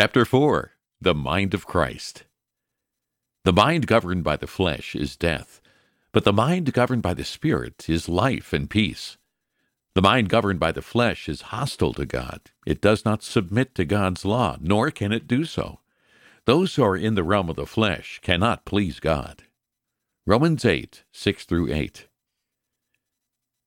Chapter 4 The Mind of Christ. The mind governed by the flesh is death, but the mind governed by the Spirit is life and peace. The mind governed by the flesh is hostile to God. It does not submit to God's law, nor can it do so. Those who are in the realm of the flesh cannot please God. Romans 8, 6 through 8.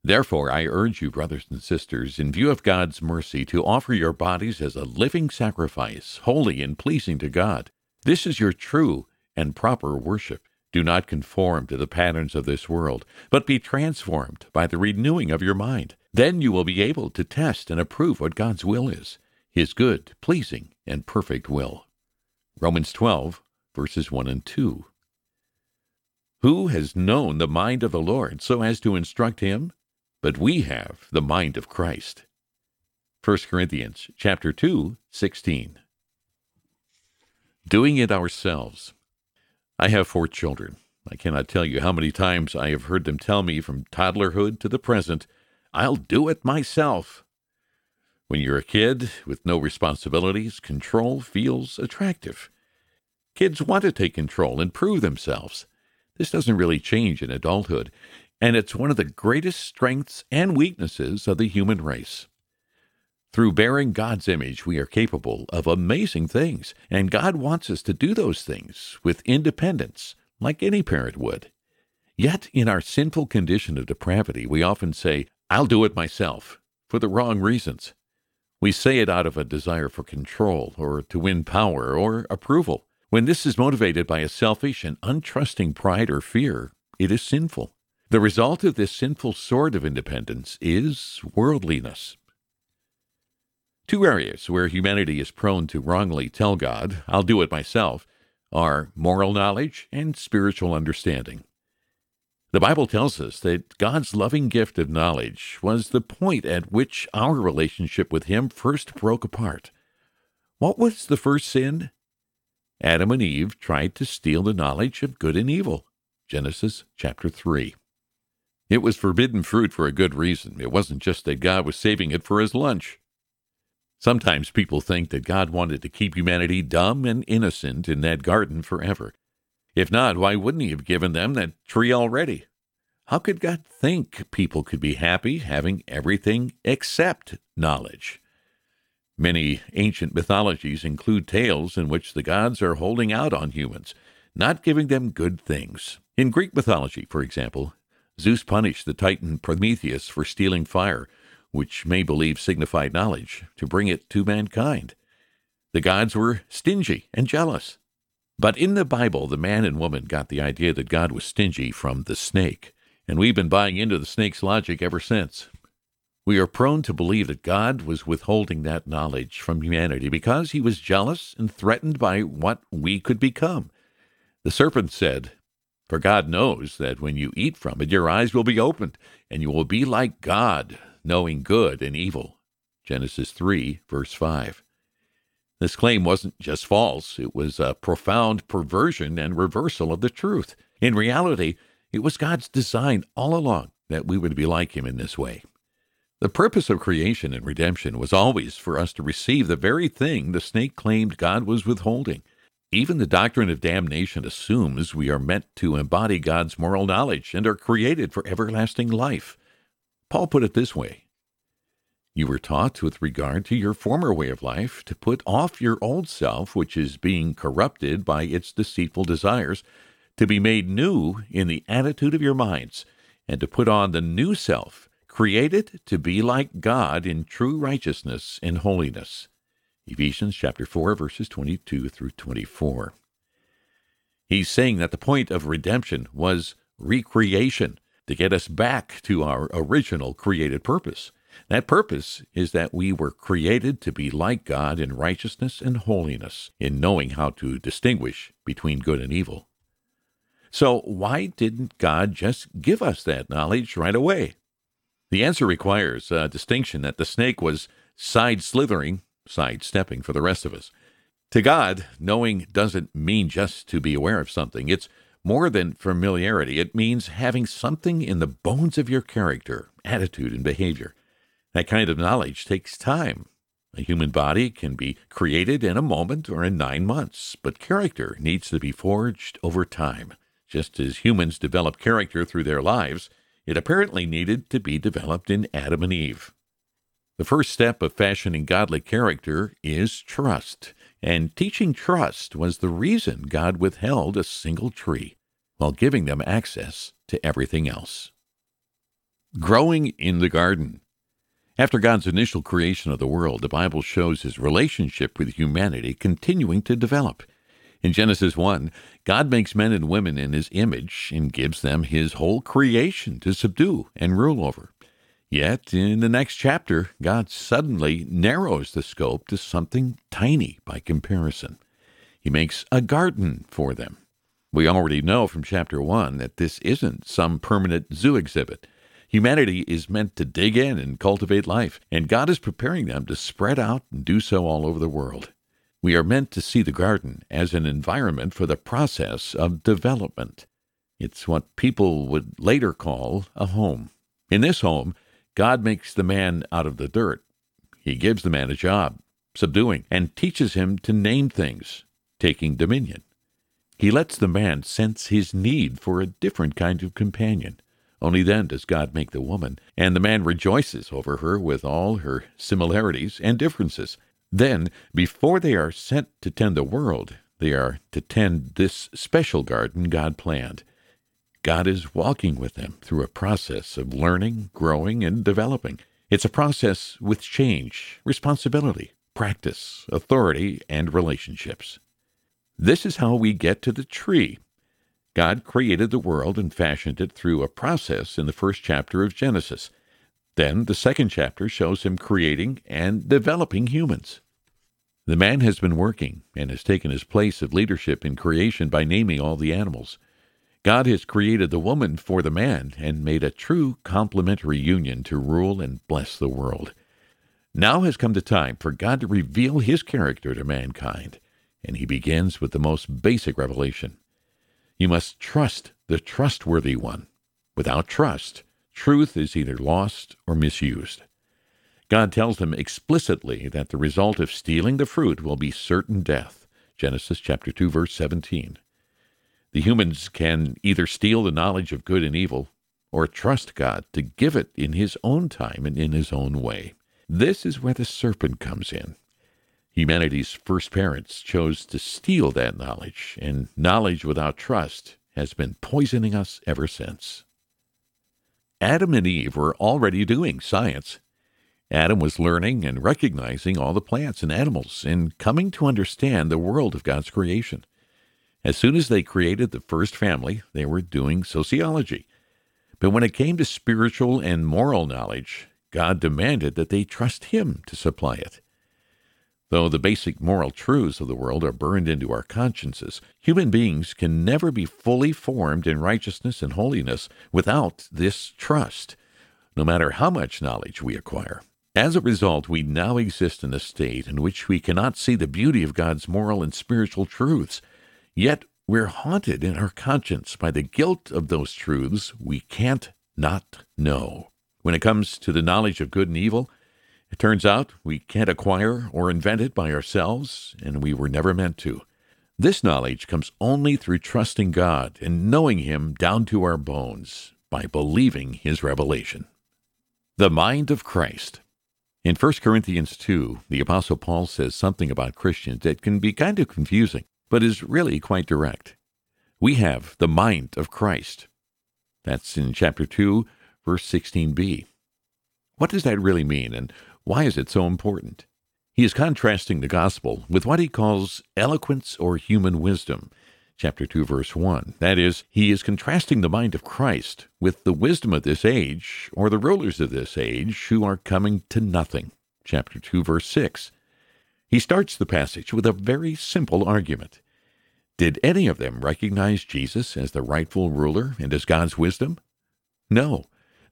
Therefore, I urge you, brothers and sisters, in view of God's mercy, to offer your bodies as a living sacrifice, holy and pleasing to God. This is your true and proper worship. Do not conform to the patterns of this world, but be transformed by the renewing of your mind. Then you will be able to test and approve what God's will is, his good, pleasing, and perfect will. Romans 12, verses 1 and 2. Who has known the mind of the Lord so as to instruct him? But we have the mind of Christ. 1 Corinthians chapter 2, 16. Doing it ourselves. I have four children. I cannot tell you how many times I have heard them tell me from toddlerhood to the present, I'll do it myself. When you're a kid with no responsibilities, control feels attractive. Kids want to take control and prove themselves. This doesn't really change in adulthood, and it's one of the greatest strengths and weaknesses of the human race. Through bearing God's image, we are capable of amazing things, and God wants us to do those things with independence, like any parent would. Yet, in our sinful condition of depravity, we often say, I'll do it myself, for the wrong reasons. We say it out of a desire for control, or to win power, or approval. When this is motivated by a selfish and untrusting pride or fear, it is sinful. The result of this sinful sort of independence is worldliness. Two areas where humanity is prone to wrongly tell God, I'll do it myself, are moral knowledge and spiritual understanding. The Bible tells us that God's loving gift of knowledge was the point at which our relationship with Him first broke apart. What was the first sin? Adam and Eve tried to steal the knowledge of good and evil. Genesis chapter 3. It was forbidden fruit for a good reason. It wasn't just that God was saving it for his lunch. Sometimes people think that God wanted to keep humanity dumb and innocent in that garden forever. If not, why wouldn't He have given them that tree already? How could God think people could be happy having everything except knowledge? Many ancient mythologies include tales in which the gods are holding out on humans, not giving them good things. In Greek mythology, for example, Zeus punished the Titan Prometheus for stealing fire which may believe signified knowledge, to bring it to mankind. The gods were stingy and jealous. But in the Bible, the man and woman got the idea that God was stingy from the snake, and we've been buying into the snake's logic ever since. We are prone to believe that God was withholding that knowledge from humanity because he was jealous and threatened by what we could become. The serpent said, For God knows that when you eat from it, your eyes will be opened, and you will be like God, knowing good and evil. Genesis 3, verse 5. This claim wasn't just false, it was a profound perversion and reversal of the truth. In reality, it was God's design all along that we would be like Him in this way. The purpose of creation and redemption was always for us to receive the very thing the snake claimed God was withholding. Even the doctrine of damnation assumes we are meant to embody God's moral knowledge and are created for everlasting life. Paul put it this way You were taught with regard to your former way of life to put off your old self, which is being corrupted by its deceitful desires, to be made new in the attitude of your minds, and to put on the new self, created to be like God in true righteousness and holiness. Ephesians chapter 4 verses 22 through 24. He's saying that the point of redemption was recreation to get us back to our original created purpose. That purpose is that we were created to be like God in righteousness and holiness, in knowing how to distinguish between good and evil. So, why didn't God just give us that knowledge right away? The answer requires a distinction that the snake was side slithering, side stepping for the rest of us. To God, knowing doesn't mean just to be aware of something. It's more than familiarity, it means having something in the bones of your character, attitude, and behavior. That kind of knowledge takes time. A human body can be created in a moment or in nine months, but character needs to be forged over time. Just as humans develop character through their lives, it apparently needed to be developed in Adam and Eve. The first step of fashioning godly character is trust, and teaching trust was the reason God withheld a single tree while giving them access to everything else. Growing in the garden. After God's initial creation of the world, the Bible shows his relationship with humanity continuing to develop. In Genesis 1, God makes men and women in his image and gives them his whole creation to subdue and rule over. Yet, in the next chapter, God suddenly narrows the scope to something tiny by comparison. He makes a garden for them. We already know from chapter 1 that this isn't some permanent zoo exhibit. Humanity is meant to dig in and cultivate life, and God is preparing them to spread out and do so all over the world. We are meant to see the garden as an environment for the process of development. It's what people would later call a home. In this home, God makes the man out of the dirt. He gives the man a job, subduing, and teaches him to name things, taking dominion. He lets the man sense his need for a different kind of companion, only then does God make the woman, and the man rejoices over her with all her similarities and differences. Then, before they are sent to tend the world, they are to tend this special garden God planned. God is walking with them through a process of learning, growing, and developing. It's a process with change, responsibility, practice, authority, and relationships. This is how we get to the tree God created the world and fashioned it through a process in the first chapter of Genesis. Then the second chapter shows him creating and developing humans. The man has been working and has taken his place of leadership in creation by naming all the animals. God has created the woman for the man and made a true complementary union to rule and bless the world. Now has come the time for God to reveal his character to mankind, and he begins with the most basic revelation. You must trust the trustworthy one. Without trust, truth is either lost or misused. God tells them explicitly that the result of stealing the fruit will be certain death. Genesis chapter 2 verse 17. The humans can either steal the knowledge of good and evil or trust God to give it in his own time and in his own way. This is where the serpent comes in. Humanity's first parents chose to steal that knowledge, and knowledge without trust has been poisoning us ever since. Adam and Eve were already doing science. Adam was learning and recognizing all the plants and animals and coming to understand the world of God's creation. As soon as they created the first family, they were doing sociology. But when it came to spiritual and moral knowledge, God demanded that they trust Him to supply it. Though the basic moral truths of the world are burned into our consciences, human beings can never be fully formed in righteousness and holiness without this trust, no matter how much knowledge we acquire. As a result, we now exist in a state in which we cannot see the beauty of God's moral and spiritual truths. Yet we're haunted in our conscience by the guilt of those truths we can't not know. When it comes to the knowledge of good and evil, it turns out we can't acquire or invent it by ourselves, and we were never meant to. This knowledge comes only through trusting God and knowing Him down to our bones by believing His revelation. The mind of Christ. In 1 Corinthians 2, the Apostle Paul says something about Christians that can be kind of confusing, but is really quite direct. We have the mind of Christ. That's in chapter 2, verse 16b. What does that really mean, and why is it so important? He is contrasting the gospel with what he calls eloquence or human wisdom. Chapter 2, verse 1. That is, he is contrasting the mind of Christ with the wisdom of this age or the rulers of this age who are coming to nothing. Chapter 2, verse 6. He starts the passage with a very simple argument. Did any of them recognize Jesus as the rightful ruler and as God's wisdom? No,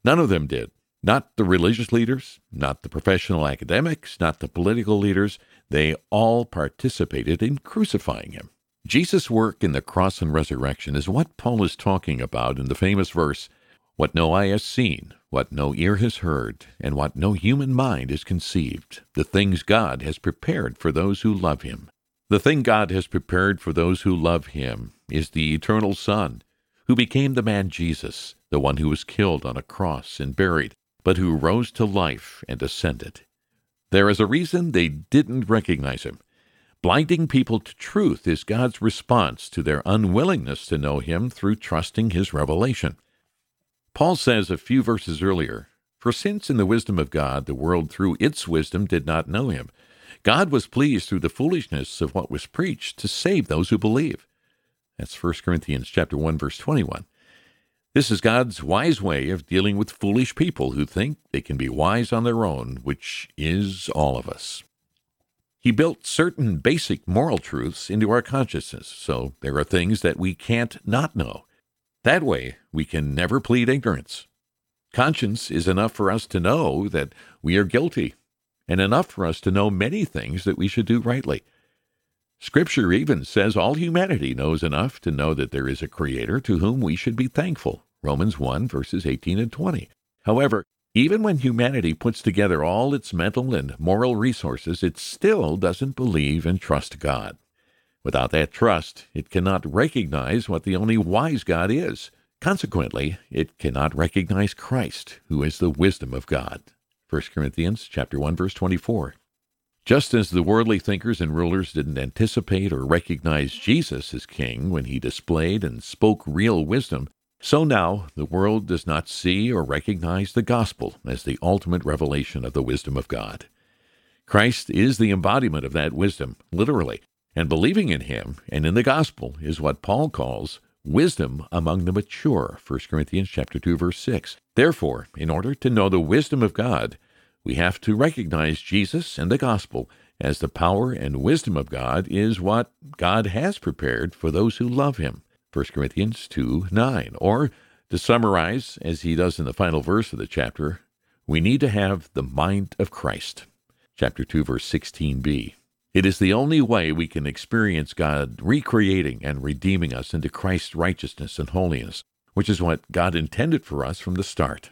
none of them did. Not the religious leaders, not the professional academics, not the political leaders. They all participated in crucifying him. Jesus' work in the cross and resurrection is what Paul is talking about in the famous verse, What no eye has seen, what no ear has heard, and what no human mind has conceived, the things God has prepared for those who love Him. The thing God has prepared for those who love Him is the eternal Son, who became the man Jesus, the one who was killed on a cross and buried, but who rose to life and ascended. There is a reason they didn't recognize Him. Blinding people to truth is God's response to their unwillingness to know Him through trusting His revelation. Paul says a few verses earlier, For since in the wisdom of God the world through its wisdom did not know Him, God was pleased through the foolishness of what was preached to save those who believe. That's 1 Corinthians chapter 1 verse 21. This is God's wise way of dealing with foolish people who think they can be wise on their own, which is all of us. He built certain basic moral truths into our consciousness, so there are things that we can't not know. That way, we can never plead ignorance. Conscience is enough for us to know that we are guilty, and enough for us to know many things that we should do rightly. Scripture even says all humanity knows enough to know that there is a Creator to whom we should be thankful. Romans 1, verses 18 and 20. However, even when humanity puts together all its mental and moral resources, it still doesn't believe and trust God. Without that trust, it cannot recognize what the only wise God is. Consequently, it cannot recognize Christ, who is the wisdom of God. 1 Corinthians chapter 1 verse 24. Just as the worldly thinkers and rulers didn't anticipate or recognize Jesus as king when he displayed and spoke real wisdom, so now the world does not see or recognize the gospel as the ultimate revelation of the wisdom of God. Christ is the embodiment of that wisdom, literally, and believing in him and in the gospel is what Paul calls wisdom among the mature, 1 Corinthians chapter 2 verse 6. Therefore, in order to know the wisdom of God, we have to recognize Jesus and the gospel as the power and wisdom of God is what God has prepared for those who love him. 1 Corinthians 2 9. Or, to summarize, as he does in the final verse of the chapter, we need to have the mind of Christ. Chapter 2, verse 16b. It is the only way we can experience God recreating and redeeming us into Christ's righteousness and holiness, which is what God intended for us from the start.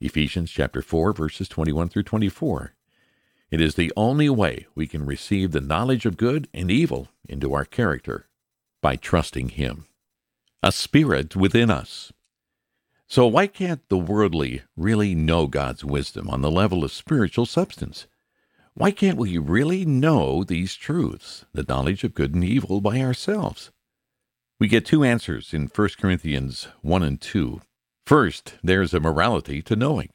Ephesians chapter 4 verses 21 through 24. It is the only way we can receive the knowledge of good and evil into our character by trusting him a spirit within us. So, why can't the worldly really know God's wisdom on the level of spiritual substance? Why can't we really know these truths, the knowledge of good and evil, by ourselves? We get two answers in 1 Corinthians 1 and 2. First, there's a morality to knowing.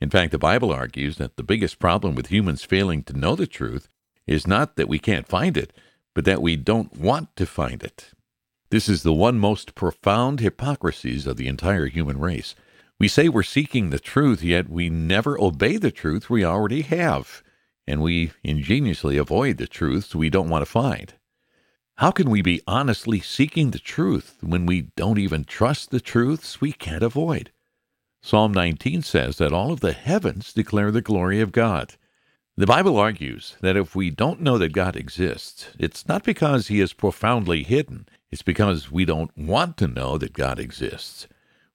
In fact, the Bible argues that the biggest problem with humans failing to know the truth is not that we can't find it, but that we don't want to find it. This is the one most profound hypocrisies of the entire human race. We say we're seeking the truth, yet we never obey the truth we already have, and we ingeniously avoid the truths we don't want to find. How can we be honestly seeking the truth when we don't even trust the truths we can't avoid? Psalm 19 says that all of the heavens declare the glory of God. The Bible argues that if we don't know that God exists, it's not because he is profoundly hidden. It's because we don't want to know that God exists.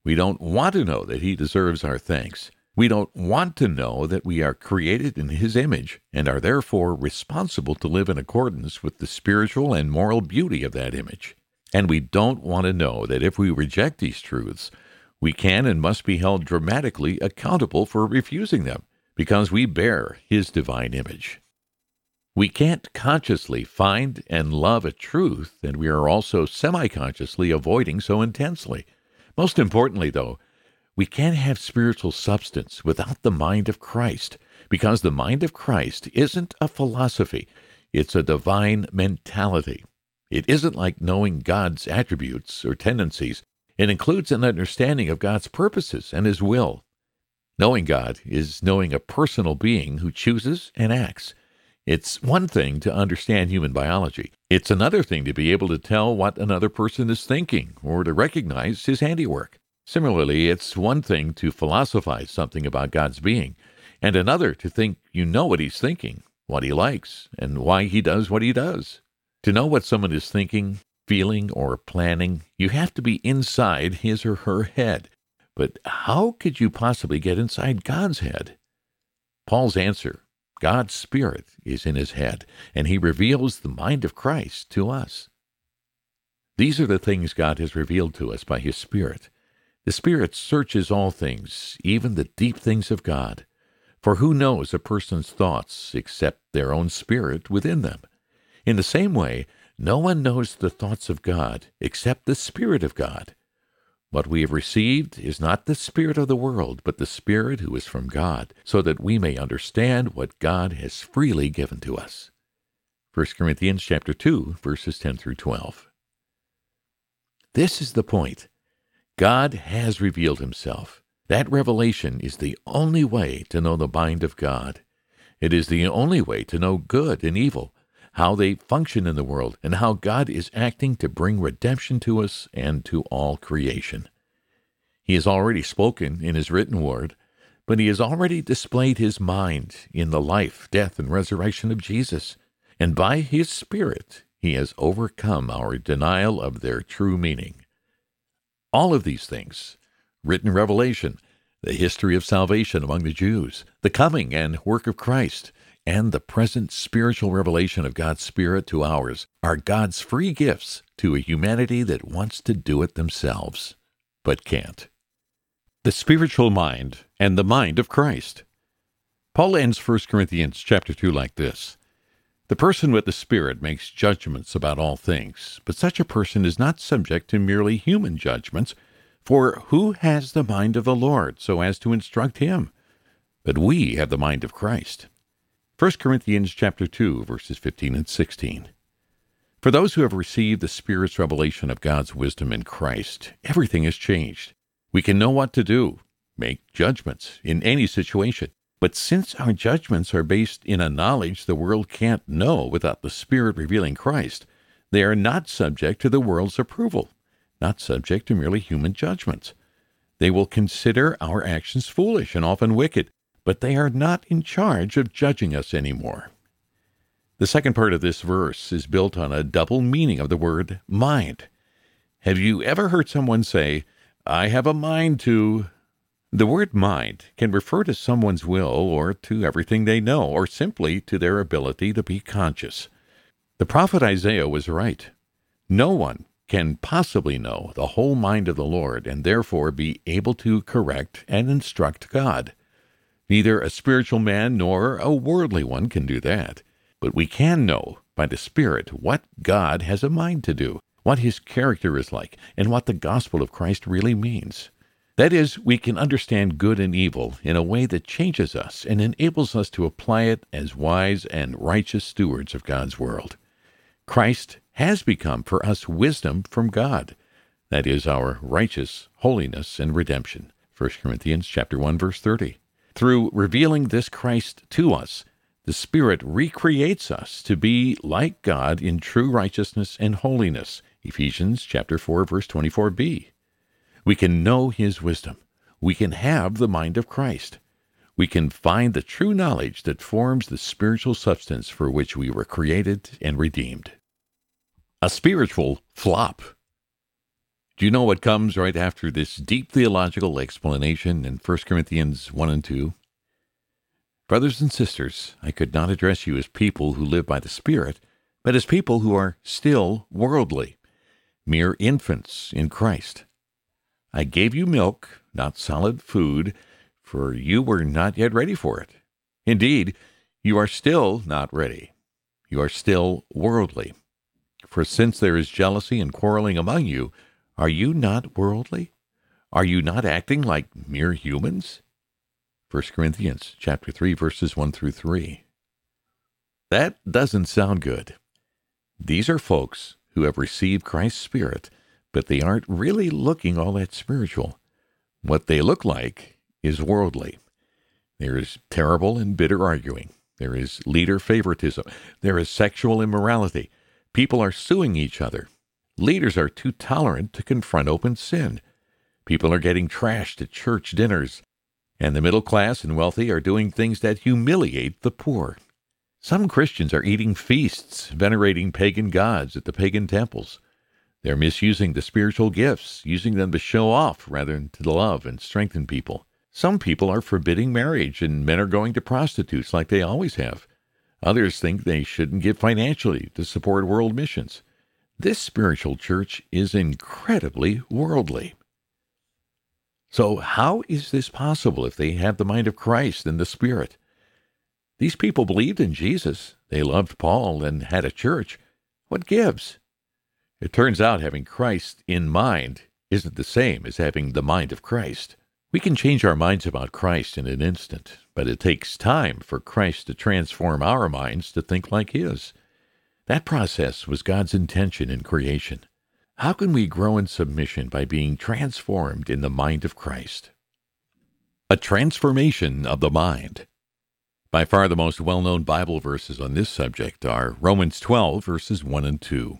We don't want to know that He deserves our thanks. We don't want to know that we are created in His image and are therefore responsible to live in accordance with the spiritual and moral beauty of that image. And we don't want to know that if we reject these truths, we can and must be held dramatically accountable for refusing them because we bear His divine image. We can't consciously find and love a truth that we are also semi consciously avoiding so intensely. Most importantly, though, we can't have spiritual substance without the mind of Christ, because the mind of Christ isn't a philosophy, it's a divine mentality. It isn't like knowing God's attributes or tendencies, it includes an understanding of God's purposes and His will. Knowing God is knowing a personal being who chooses and acts it's one thing to understand human biology. It's another thing to be able to tell what another person is thinking or to recognize his handiwork. Similarly, it's one thing to philosophize something about God's being, and another to think you know what he's thinking, what he likes, and why he does what he does. To know what someone is thinking, feeling, or planning, you have to be inside his or her head. But how could you possibly get inside God's head? Paul's answer God's Spirit is in his head, and he reveals the mind of Christ to us. These are the things God has revealed to us by his Spirit. The Spirit searches all things, even the deep things of God. For who knows a person's thoughts except their own spirit within them? In the same way, no one knows the thoughts of God except the Spirit of God. What we have received is not the Spirit of the world, but the Spirit who is from God, so that we may understand what God has freely given to us. 1 Corinthians chapter 2, verses 10 through 12. This is the point. God has revealed himself. That revelation is the only way to know the mind of God. It is the only way to know good and evil, how they function in the world, and how God is acting to bring redemption to us and to all creation. He has already spoken in his written word, but he has already displayed his mind in the life, death, and resurrection of Jesus, and by his Spirit he has overcome our denial of their true meaning. All of these things, written revelation, the history of salvation among the Jews, the coming and work of Christ, and the present spiritual revelation of God's Spirit to ours are God's free gifts to a humanity that wants to do it themselves, but can't. The spiritual mind and the mind of Christ. Paul ends 1 Corinthians chapter 2 like this. The person with the Spirit makes judgments about all things, but such a person is not subject to merely human judgments, for who has the mind of the Lord so as to instruct him? But we have the mind of Christ. 1 Corinthians chapter 2 verses 15 and 16. For those who have received the Spirit's revelation of God's wisdom in Christ, everything has changed. We can know what to do, make judgments in any situation. But since our judgments are based in a knowledge the world can't know without the Spirit revealing Christ, they are not subject to the world's approval, not subject to merely human judgments. They will consider our actions foolish and often wicked, but they are not in charge of judging us anymore. The second part of this verse is built on a double meaning of the word mind. Have you ever heard someone say, I have a mind to? The word mind can refer to someone's will or to everything they know, or simply to their ability to be conscious. The prophet Isaiah was right. No one can possibly know the whole mind of the Lord and therefore be able to correct and instruct God. Neither a spiritual man nor a worldly one can do that. But we can know by the Spirit what God has a mind to do, what his character is like, and what the gospel of Christ really means. That is, we can understand good and evil in a way that changes us and enables us to apply it as wise and righteous stewards of God's world. Christ has become for us wisdom from God. That is our righteous holiness and redemption. 1 Corinthians chapter 1 verse 30. Through revealing this Christ to us, the Spirit recreates us to be like God in true righteousness and holiness. Ephesians chapter 4 verse 24b. We can know his wisdom. We can have the mind of Christ. We can find the true knowledge that forms the spiritual substance for which we were created and redeemed. A spiritual flop. Do you know what comes right after this deep theological explanation in 1 Corinthians 1 and 2? Brothers and sisters, I could not address you as people who live by the Spirit, but as people who are still worldly, mere infants in Christ. I gave you milk, not solid food, for you were not yet ready for it. Indeed, you are still not ready. You are still worldly. For since there is jealousy and quarreling among you, are you not worldly? Are you not acting like mere humans? 1 Corinthians chapter 3 verses 1 through 3. That doesn't sound good. These are folks who have received Christ's Spirit, but they aren't really looking all that spiritual. What they look like is worldly. There is terrible and bitter arguing. There is leader favoritism. There is sexual immorality. People are suing each other. Leaders are too tolerant to confront open sin. People are getting trashed at church dinners, and the middle class and wealthy are doing things that humiliate the poor. Some Christians are eating feasts, venerating pagan gods at the pagan temples. They're misusing the spiritual gifts, using them to show off rather than to love and strengthen people. Some people are forbidding marriage, and men are going to prostitutes like they always have. Others think they shouldn't give financially to support world missions. This spiritual church is incredibly worldly. So, how is this possible if they have the mind of Christ and the Spirit? These people believed in Jesus, they loved Paul, and had a church. What gives? It turns out having Christ in mind isn't the same as having the mind of Christ. We can change our minds about Christ in an instant, but it takes time for Christ to transform our minds to think like His. That process was God's intention in creation. How can we grow in submission by being transformed in the mind of Christ? A transformation of the mind. By far the most well known Bible verses on this subject are Romans 12, verses 1 and 2.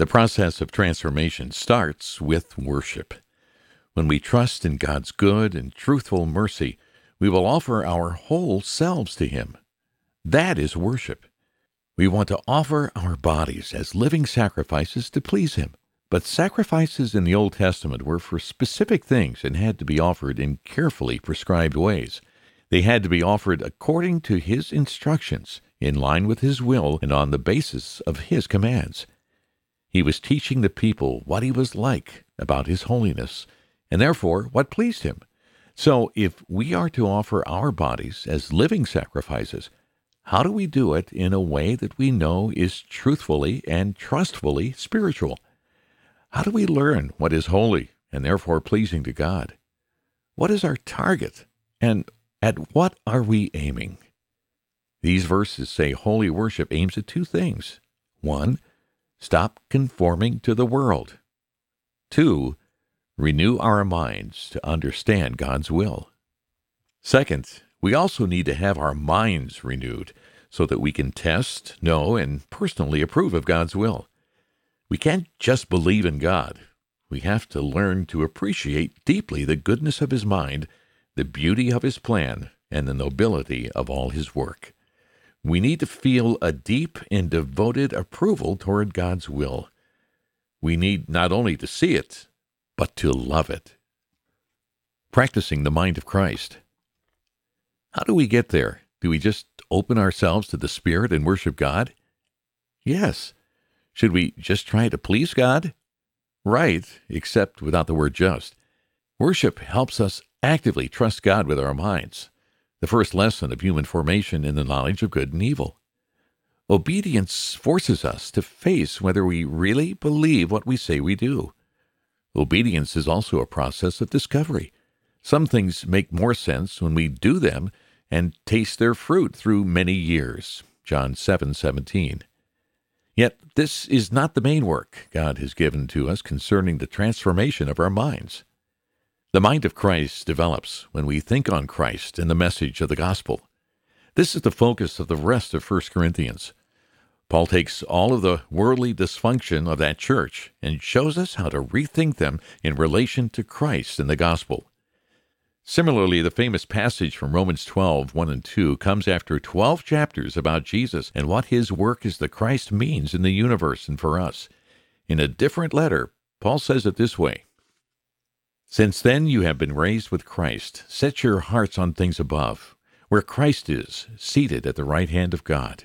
The process of transformation starts with worship. When we trust in God's good and truthful mercy, we will offer our whole selves to Him. That is worship. We want to offer our bodies as living sacrifices to please Him. But sacrifices in the Old Testament were for specific things and had to be offered in carefully prescribed ways. They had to be offered according to His instructions, in line with His will, and on the basis of His commands. He was teaching the people what he was like about his holiness, and therefore what pleased him. So, if we are to offer our bodies as living sacrifices, how do we do it in a way that we know is truthfully and trustfully spiritual? How do we learn what is holy and therefore pleasing to God? What is our target, and at what are we aiming? These verses say holy worship aims at two things. One, Stop conforming to the world. Two, renew our minds to understand God's will. Second, we also need to have our minds renewed so that we can test, know, and personally approve of God's will. We can't just believe in God. We have to learn to appreciate deeply the goodness of His mind, the beauty of His plan, and the nobility of all His work. We need to feel a deep and devoted approval toward God's will. We need not only to see it, but to love it. Practicing the mind of Christ. How do we get there? Do we just open ourselves to the Spirit and worship God? Yes. Should we just try to please God? Right, except without the word just. Worship helps us actively trust God with our minds the first lesson of human formation in the knowledge of good and evil. Obedience forces us to face whether we really believe what we say we do. Obedience is also a process of discovery. Some things make more sense when we do them and taste their fruit through many years. John 7:17. Yet this is not the main work God has given to us concerning the transformation of our minds. The mind of Christ develops when we think on Christ and the message of the gospel. This is the focus of the rest of 1 Corinthians. Paul takes all of the worldly dysfunction of that church and shows us how to rethink them in relation to Christ and the gospel. Similarly, the famous passage from Romans 12, 1 and 2 comes after 12 chapters about Jesus and what his work as the Christ means in the universe and for us. In a different letter, Paul says it this way since then you have been raised with Christ. Set your hearts on things above, where Christ is, seated at the right hand of God.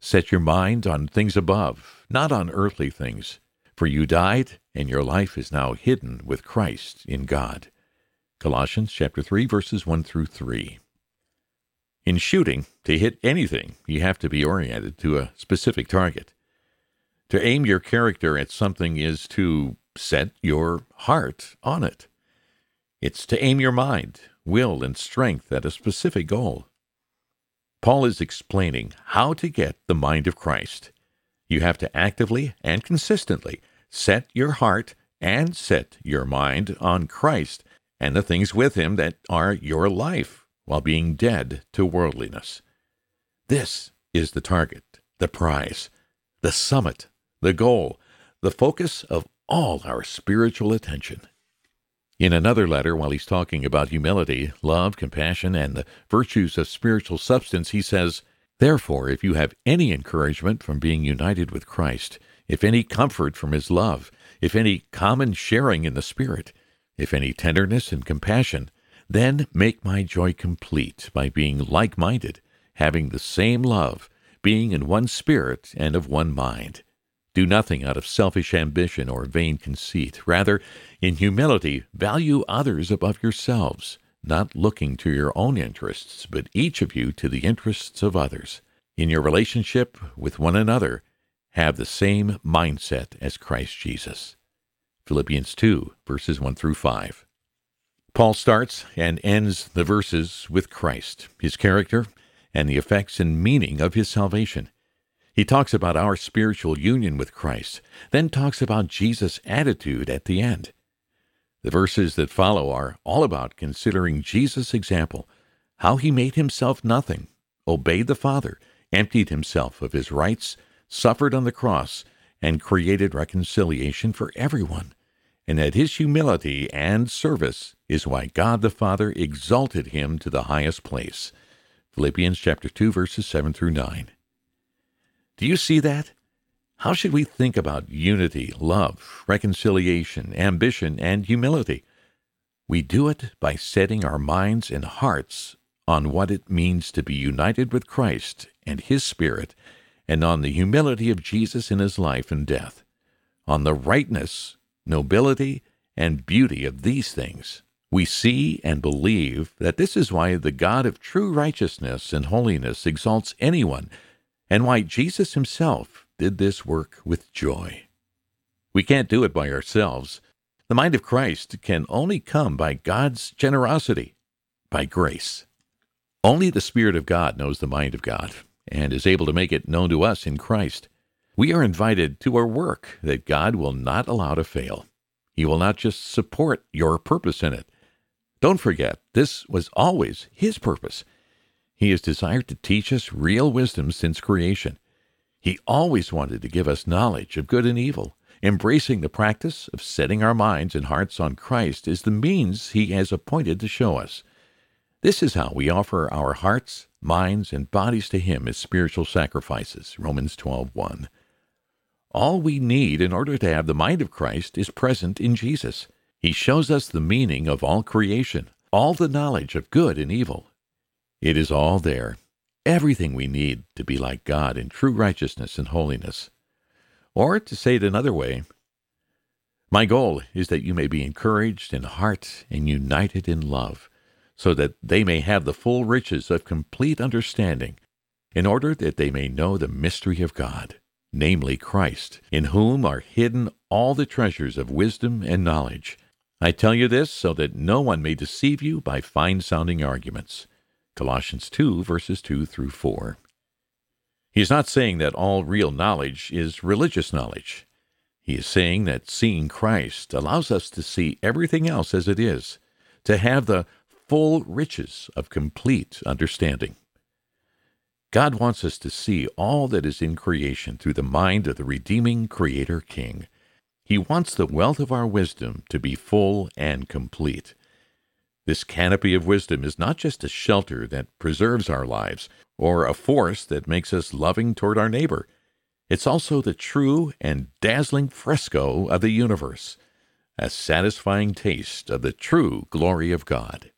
Set your mind on things above, not on earthly things. For you died, and your life is now hidden with Christ in God. Colossians chapter 3 verses 1 through 3. In shooting, to hit anything, you have to be oriented to a specific target. To aim your character at something is to set your heart on it. It's to aim your mind, will, and strength at a specific goal. Paul is explaining how to get the mind of Christ. You have to actively and consistently Set your heart and set your mind on Christ and the things with him that are your life while being dead to worldliness. This is the target, the prize, the summit, the goal, the focus of all our spiritual attention. In another letter, while he's talking about humility, love, compassion, and the virtues of spiritual substance, he says, Therefore, if you have any encouragement from being united with Christ, if any comfort from his love, if any common sharing in the Spirit, if any tenderness and compassion, then make my joy complete by being like minded, having the same love, being in one spirit and of one mind. Do nothing out of selfish ambition or vain conceit. Rather, in humility, value others above yourselves, not looking to your own interests, but each of you to the interests of others. In your relationship with one another, have the same mindset as Christ Jesus. Philippians 2, verses 1 through 5. Paul starts and ends the verses with Christ, his character, and the effects and meaning of his salvation. He talks about our spiritual union with Christ, then talks about Jesus' attitude at the end. The verses that follow are all about considering Jesus' example, how he made himself nothing, obeyed the Father, emptied himself of his rights, suffered on the cross, and created reconciliation for everyone, and that his humility and service is why God the Father exalted him to the highest place. Philippians chapter 2 verses 7 through 9. Do you see that? How should we think about unity, love, reconciliation, ambition, and humility? We do it by setting our minds and hearts on what it means to be united with Christ and His Spirit, and on the humility of Jesus in His life and death, on the rightness, nobility, and beauty of these things. We see and believe that this is why the God of true righteousness and holiness exalts anyone and why Jesus himself did this work with joy. We can't do it by ourselves. The mind of Christ can only come by God's generosity, by grace. Only the Spirit of God knows the mind of God and is able to make it known to us in Christ. We are invited to a work that God will not allow to fail. He will not just support your purpose in it. Don't forget, this was always His purpose. He has desired to teach us real wisdom since creation. He always wanted to give us knowledge of good and evil. Embracing the practice of setting our minds and hearts on Christ is the means He has appointed to show us. This is how we offer our hearts, minds, and bodies to Him as spiritual sacrifices. Romans 12:1. All we need in order to have the mind of Christ is present in Jesus. He shows us the meaning of all creation, all the knowledge of good and evil, it is all there, everything we need to be like God in true righteousness and holiness. Or, to say it another way, my goal is that you may be encouraged in heart and united in love, so that they may have the full riches of complete understanding, in order that they may know the mystery of God, namely Christ, in whom are hidden all the treasures of wisdom and knowledge. I tell you this so that no one may deceive you by fine sounding arguments. Colossians 2, verses 2 through 4. He is not saying that all real knowledge is religious knowledge. He is saying that seeing Christ allows us to see everything else as it is, to have the full riches of complete understanding. God wants us to see all that is in creation through the mind of the redeeming Creator King. He wants the wealth of our wisdom to be full and complete. This canopy of wisdom is not just a shelter that preserves our lives or a force that makes us loving toward our neighbor. It's also the true and dazzling fresco of the universe, a satisfying taste of the true glory of God.